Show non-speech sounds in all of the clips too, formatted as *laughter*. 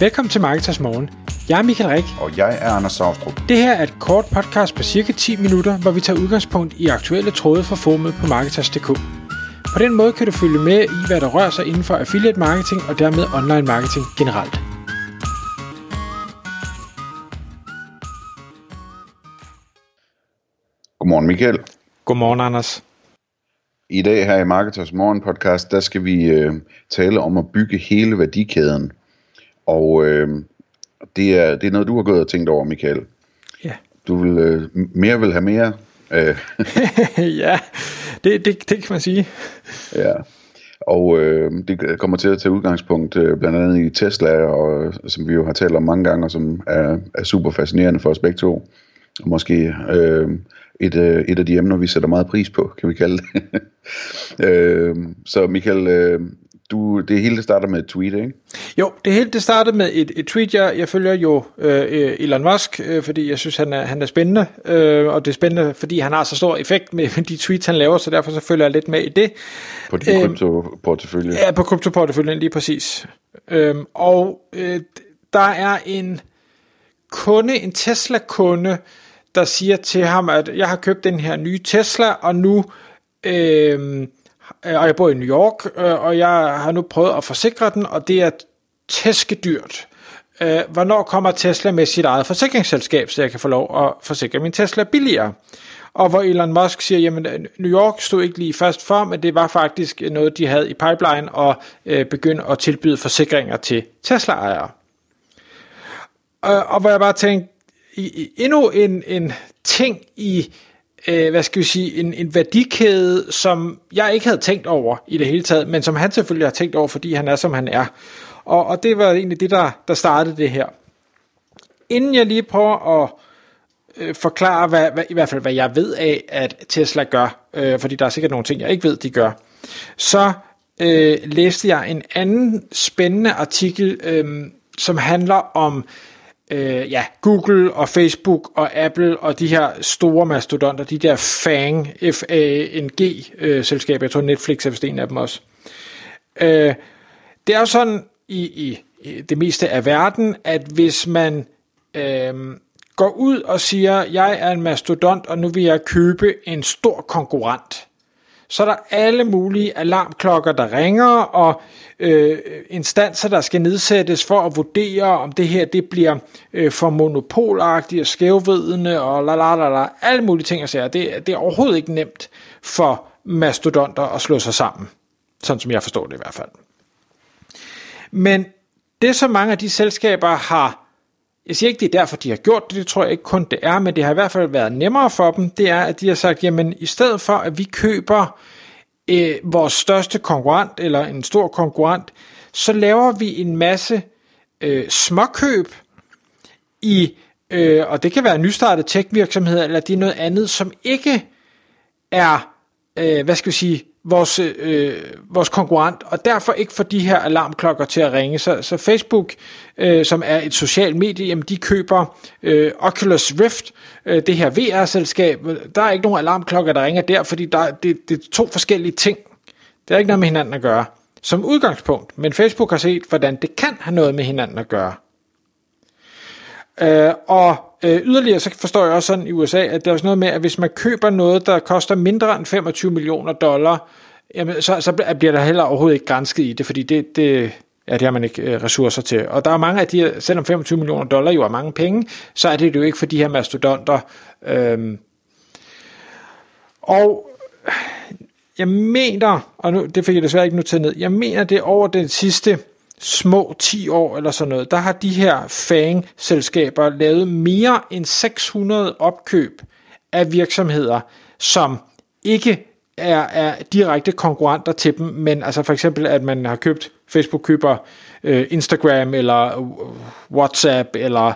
Velkommen til Marketers Morgen. Jeg er Michael Rik. Og jeg er Anders Saustrup. Det her er et kort podcast på cirka 10 minutter, hvor vi tager udgangspunkt i aktuelle tråde fra formet på Marketers.dk. På den måde kan du følge med i, hvad der rører sig inden for affiliate marketing og dermed online marketing generelt. Godmorgen Michael. Godmorgen, Anders. I dag her i Marketers Morgen podcast, der skal vi øh, tale om at bygge hele værdikæden. Og øh, det, er, det er noget, du har gået og tænkt over, Michael. Ja. Du vil øh, mere vil have mere. Øh, *laughs* ja, det, det, det kan man sige. ja. Og øh, det kommer til at tage udgangspunkt øh, blandt andet i Tesla, og, som vi jo har talt om mange gange, og som er, er super fascinerende for os begge to. Måske øh, et, øh, et af de emner, vi sætter meget pris på, kan vi kalde det. *laughs* øh, så Michael, øh, du, det hele starter med et tweet, ikke? Jo, det hele det startede med et, et tweet. Jeg, jeg følger jo øh, Elon Musk, øh, fordi jeg synes, han er, han er spændende. Øh, og det er spændende, fordi han har så stor effekt med, med de tweets, han laver, så derfor så følger jeg lidt med i det. På din øh, kryptoportefølje? Ja, på kryptoporteføljen, lige præcis. Øh, og øh, der er en kunde, en Tesla-kunde, der siger til ham, at jeg har købt den her nye Tesla, og nu... Øh, øh, og jeg bor i New York, øh, og jeg har nu prøvet at forsikre den, og det er tæskedyrt. Øh, hvornår kommer Tesla med sit eget forsikringsselskab, så jeg kan få lov at forsikre min Tesla billigere? Og hvor Elon Musk siger, jamen øh, New York stod ikke lige først for, men det var faktisk noget, de havde i pipeline, og øh, begyndte at tilbyde forsikringer til Tesla-ejere. Øh, og hvor jeg bare tænkte, endnu en, en ting i øh, hvad skal vi sige, en, en værdikæde, som jeg ikke havde tænkt over i det hele taget, men som han selvfølgelig har tænkt over, fordi han er, som han er. Og, og det var egentlig det, der, der startede det her. Inden jeg lige prøver at øh, forklare, hvad, hvad, i hvert fald hvad jeg ved af, at Tesla gør, øh, fordi der er sikkert nogle ting, jeg ikke ved, de gør, så øh, læste jeg en anden spændende artikel, øh, som handler om øh, øh, ja, Google og Facebook og Apple og de her store mastodonter, de der FANG, F-A-N-G øh, selskaber, jeg tror Netflix er vist en af dem også. Øh, det er jo sådan i, i, i det meste af verden, at hvis man øh, går ud og siger, jeg er en mastodont, og nu vil jeg købe en stor konkurrent, så er der alle mulige alarmklokker, der ringer, og øh, instanser, der skal nedsættes for at vurdere, om det her det bliver øh, for monopolagtigt og skævvidende, og la la la la, alle mulige ting at sige. Det, det er overhovedet ikke nemt for mastodonter at slå sig sammen, sådan som jeg forstår det i hvert fald. Men det, som mange af de selskaber har jeg siger ikke, det er derfor, de har gjort det, det tror jeg ikke kun det er, men det har i hvert fald været nemmere for dem, det er, at de har sagt, jamen i stedet for, at vi køber øh, vores største konkurrent, eller en stor konkurrent, så laver vi en masse øh, småkøb i, øh, og det kan være nystartede tech-virksomheder, eller det er noget andet, som ikke er, øh, hvad skal vi sige, vores, øh, vores konkurrent, og derfor ikke få de her alarmklokker til at ringe. Så, så Facebook, øh, som er et socialt medie, jamen de køber øh, Oculus Rift, øh, det her VR-selskab. Der er ikke nogen alarmklokker, der ringer der, fordi der, det, det er to forskellige ting. Det har ikke noget med hinanden at gøre, som udgangspunkt. Men Facebook har set, hvordan det kan have noget med hinanden at gøre. Øh, og øh, yderligere så forstår jeg også sådan i USA, at der er sådan noget med, at hvis man køber noget, der koster mindre end 25 millioner dollar, jamen, så, så bliver der heller overhovedet ikke grænsket i det, fordi det, det, ja, det har man ikke øh, ressourcer til. Og der er mange af de her, selvom 25 millioner dollar jo er mange penge, så er det jo ikke for de her mastodonter. Øhm, og jeg mener, og nu, det fik jeg desværre ikke noteret ned, jeg mener det over den sidste små 10 år eller sådan noget, der har de her FANG-selskaber lavet mere end 600 opkøb af virksomheder, som ikke er, er direkte konkurrenter til dem, men altså for eksempel, at man har købt, Facebook køber øh, Instagram, eller øh, WhatsApp, eller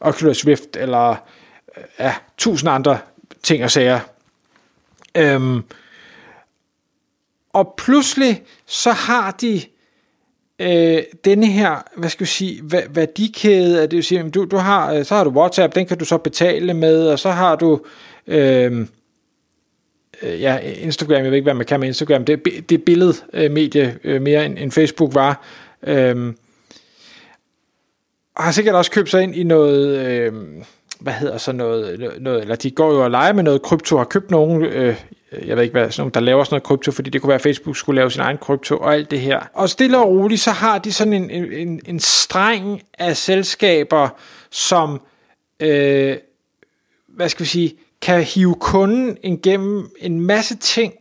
Oculus Rift, eller øh, ja, tusind andre ting og sager. Øhm, og pludselig så har de øh, denne her, hvad skal vi sige, værdikæde, at det vil sige, du, du har, øh, så har du WhatsApp, den kan du så betale med, og så har du øhm, øh, ja, Instagram, jeg ved ikke, hvad man kan med Instagram, det, det er billedmedie øh, øh, mere end, end Facebook var. Øh, har sikkert også købt sig ind i noget, øh, hvad hedder så noget, noget, eller de går jo og leger med noget krypto, har købt nogen, øh, Øh, jeg ved ikke hvad, sådan nogle, der laver sådan noget krypto, fordi det kunne være, at Facebook skulle lave sin egen krypto og alt det her. Og stille og roligt, så har de sådan en, en, en streng af selskaber, som, øh, hvad skal vi sige, kan hive kunden igennem en masse ting,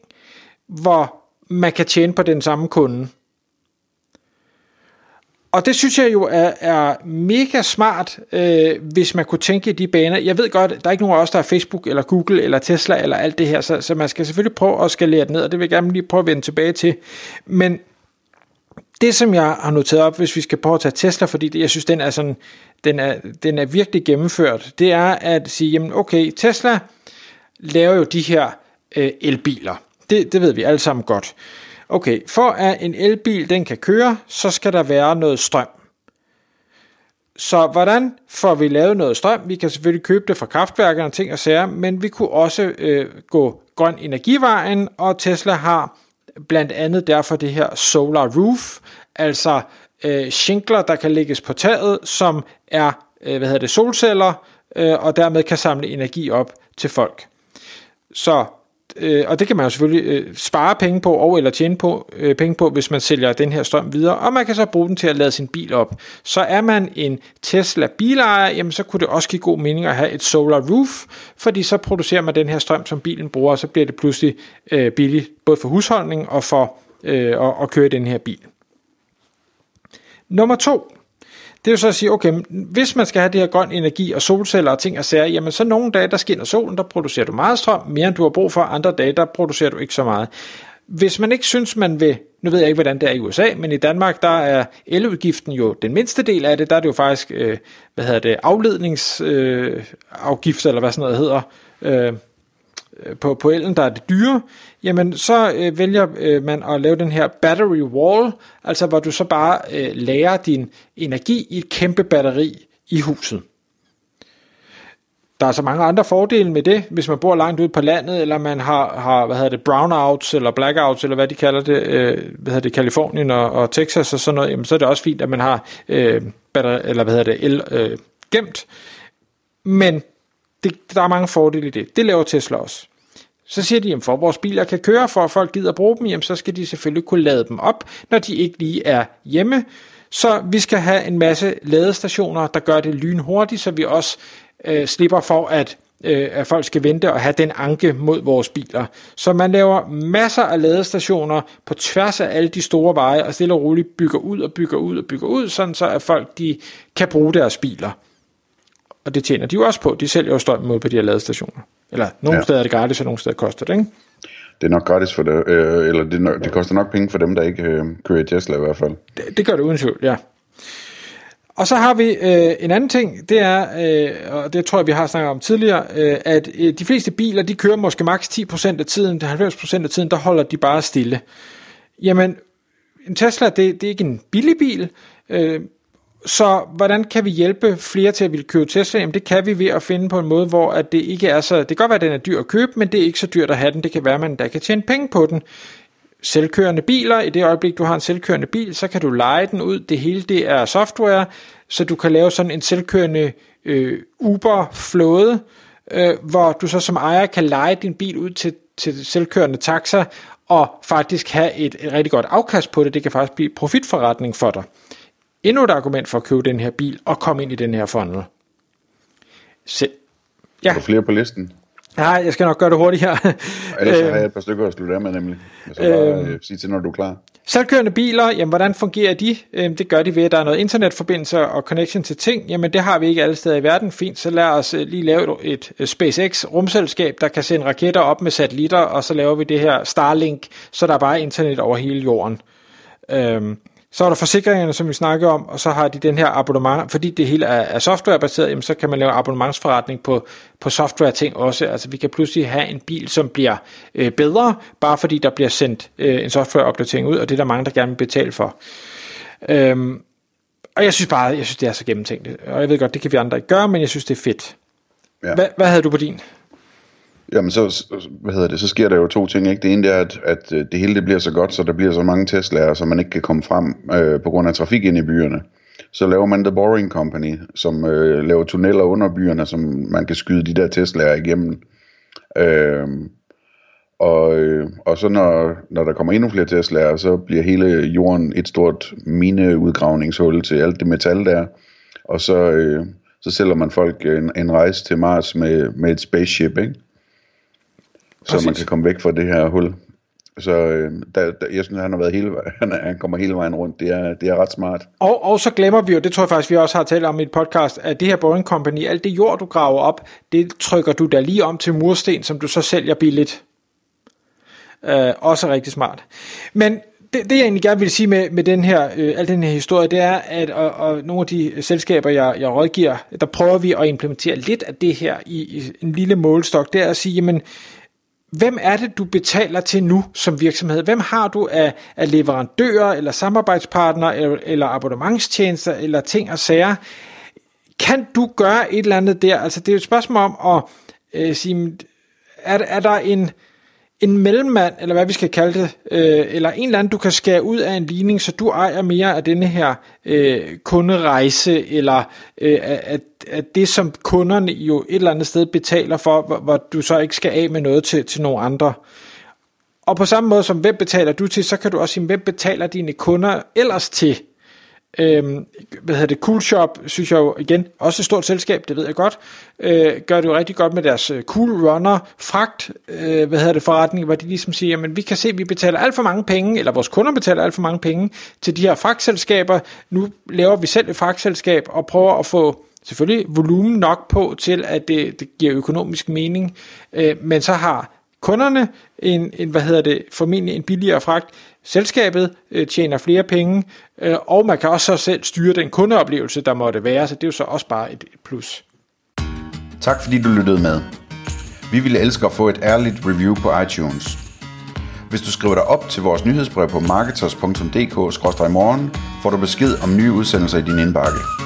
hvor man kan tjene på den samme kunde. Og det synes jeg jo er, er mega smart, øh, hvis man kunne tænke i de baner. Jeg ved godt, der er ikke nogen af os, der er Facebook eller Google eller Tesla eller alt det her, så, så man skal selvfølgelig prøve at skalere det ned, og det vil jeg gerne lige prøve at vende tilbage til. Men det, som jeg har noteret op, hvis vi skal prøve at tage Tesla, fordi det, jeg synes, den er, sådan, den er, den er virkelig gennemført, det er at sige, jamen okay, Tesla laver jo de her øh, elbiler. Det, det ved vi alle sammen godt. Okay, for at en elbil den kan køre, så skal der være noget strøm. Så hvordan får vi lavet noget strøm? Vi kan selvfølgelig købe det fra kraftværkerne og ting og sager, men vi kunne også øh, gå grøn energivejen, og Tesla har blandt andet derfor det her solar roof, altså øh, shinkler, der kan lægges på taget, som er øh, hvad hedder det, solceller, øh, og dermed kan samle energi op til folk. Så øh, og det kan man jo selvfølgelig øh, spare penge på, og eller tjene på, øh, penge på, hvis man sælger den her strøm videre, og man kan så bruge den til at lade sin bil op. Så er man en Tesla bilejer, jamen så kunne det også give god mening at have et solar roof, fordi så producerer man den her strøm, som bilen bruger, og så bliver det pludselig øh, billigt, både for husholdning og for øh, at, at køre den her bil. Nummer to, det er jo så at sige, okay, hvis man skal have det her grøn energi og solceller og ting og sager, jamen så nogle dage, der skinner solen, der producerer du meget strøm, mere end du har brug for, andre dage, der producerer du ikke så meget. Hvis man ikke synes, man vil, nu ved jeg ikke, hvordan det er i USA, men i Danmark, der er eludgiften jo den mindste del af det, der er det jo faktisk, øh, hvad hedder det, afledningsafgift, øh, eller hvad sådan noget hedder, øh, Øh, på, på elen, der er det dyre, jamen så øh, vælger øh, man at lave den her battery wall, altså hvor du så bare øh, lærer din energi i et kæmpe batteri i huset. Der er så mange andre fordele med det, hvis man bor langt ude på landet, eller man har, har hvad hedder det, brownouts, eller blackouts, eller hvad de kalder det, øh, hvad hedder det, Kalifornien og, og Texas og sådan noget, jamen, så er det også fint, at man har øh, batteri, eller hvad hedder det, el øh, gemt. Men det, der er mange fordele i det. Det laver Tesla også. Så siger de, at for at vores biler kan køre, for at folk gider at bruge dem, jamen, så skal de selvfølgelig kunne lade dem op, når de ikke lige er hjemme. Så vi skal have en masse ladestationer, der gør det lynhurtigt, så vi også øh, slipper for, at, øh, at folk skal vente og have den anke mod vores biler. Så man laver masser af ladestationer på tværs af alle de store veje, og stille og roligt bygger ud og bygger ud og bygger ud, sådan så at folk de kan bruge deres biler. Og det tjener de jo også på. De sælger jo strøm mod på de her ladestationer. Eller nogle ja. steder er det gratis, og nogle steder koster det, ikke? Det er nok gratis for det, øh, eller det, nok, det koster nok penge for dem, der ikke øh, kører Tesla i hvert fald. Det, det gør det uden tvivl, ja. Og så har vi øh, en anden ting, det er, øh, og det tror jeg, vi har snakket om tidligere, øh, at øh, de fleste biler, de kører måske maks 10% af tiden, til 90% af tiden, der holder de bare stille. Jamen, en Tesla, det, det er ikke en billig bil, øh, så hvordan kan vi hjælpe flere til at ville købe Tesla? Jamen det kan vi ved at finde på en måde, hvor at det ikke er så... Det kan godt være, at den er dyr at købe, men det er ikke så dyrt at have den. Det kan være, at man der kan tjene penge på den. Selvkørende biler, i det øjeblik du har en selvkørende bil, så kan du lege den ud. Det hele det er software, så du kan lave sådan en selvkørende øh, Uber-flåde, øh, hvor du så som ejer kan lege din bil ud til, til selvkørende taxa, og faktisk have et, et rigtig godt afkast på det. Det kan faktisk blive profitforretning for dig endnu et argument for at købe den her bil og komme ind i den her funnel. Så, ja. Er flere på listen? Nej, jeg skal nok gøre det hurtigt her. Ellers *laughs* har jeg et par stykker at slutte af med nemlig. Jeg skal bare øh, sige til, når du er klar. Selvkørende biler, jamen hvordan fungerer de? Øhm, det gør de ved, at der er noget internetforbindelse og connection til ting. Jamen det har vi ikke alle steder i verden. Fint, så lad os øh, lige lave et øh, SpaceX rumselskab, der kan sende raketter op med satellitter, og så laver vi det her Starlink, så der er bare internet over hele jorden. Øhm, så er der forsikringerne, som vi snakker om, og så har de den her abonnement, fordi det hele er, er softwarebaseret, jamen, så kan man lave abonnementsforretning på, på software-ting også. Altså vi kan pludselig have en bil, som bliver øh, bedre, bare fordi der bliver sendt øh, en softwareopdatering ud, og det er der mange, der gerne vil betale for. Øhm, og jeg synes bare, jeg synes, det er så gennemtænkt. Og jeg ved godt, det kan vi andre ikke gøre, men jeg synes, det er fedt. Ja. Hvad, hvad havde du på din? Jamen så, hvad hedder det, så sker der jo to ting. Ikke? Det ene er, at, at øh, det hele det bliver så godt, så der bliver så mange Tesla'er, så man ikke kan komme frem øh, på grund af trafik ind i byerne. så laver man The Boring Company, som øh, laver tunneller under byerne, som man kan skyde de der Tesla'er igennem. Øh, og, øh, og så når, når der kommer endnu flere Tesla'er, så bliver hele jorden et stort mineudgravningshul til alt det metal der. Og så, øh, så sælger man folk en, en rejse til Mars med, med et spaceship, ikke? Så Præcis. man kan komme væk fra det her hul. Så øh, der, der, jeg synes, han har været hele, *laughs* han, han kommer hele vejen rundt. Det er, det er ret smart. Og, og så glemmer vi jo, det tror jeg faktisk, vi også har talt om i et podcast, at det her Boring Company, alt det jord, du graver op, det trykker du da lige om til mursten, som du så sælger billigt. Øh, også rigtig smart. Men det, det jeg egentlig gerne vil sige med, med den her, øh, al den her historie, det er, at og, og nogle af de selskaber, jeg, jeg rådgiver, der prøver vi at implementere lidt af det her i, i en lille målestok. Det er at sige, jamen, hvem er det, du betaler til nu som virksomhed? Hvem har du af, af leverandører, eller samarbejdspartnere, eller, eller abonnementstjenester, eller ting og sager? Kan du gøre et eller andet der? Altså, det er jo et spørgsmål om at øh, sige, er, er der en en mellemmand, eller hvad vi skal kalde det, øh, eller en eller anden, du kan skære ud af en ligning, så du ejer mere af denne her øh, kunderejse, eller øh, af, at det, som kunderne jo et eller andet sted betaler for, hvor, hvor du så ikke skal af med noget til, til nogle andre. Og på samme måde som, hvem betaler du til, så kan du også sige, hvem betaler dine kunder ellers til? Øhm, hvad hedder det, Coolshop, synes jeg jo igen, også et stort selskab, det ved jeg godt, øh, gør det jo rigtig godt med deres øh, Cool Runner fragt, øh, hvad hedder det, forretning, hvor de ligesom siger, jamen vi kan se, at vi betaler alt for mange penge, eller vores kunder betaler alt for mange penge til de her fragtselskaber, nu laver vi selv et fragtselskab og prøver at få selvfølgelig volumen nok på til, at det, det giver økonomisk mening, øh, men så har kunderne en, en, hvad hedder det, formentlig en billigere fragt, selskabet øh, tjener flere penge, øh, og man kan også så selv styre den kundeoplevelse, der måtte være, så det er jo så også bare et, et plus. Tak fordi du lyttede med. Vi ville elske at få et ærligt review på iTunes. Hvis du skriver dig op til vores nyhedsbrev på marketers.dk-morgen, får du besked om nye udsendelser i din indbakke.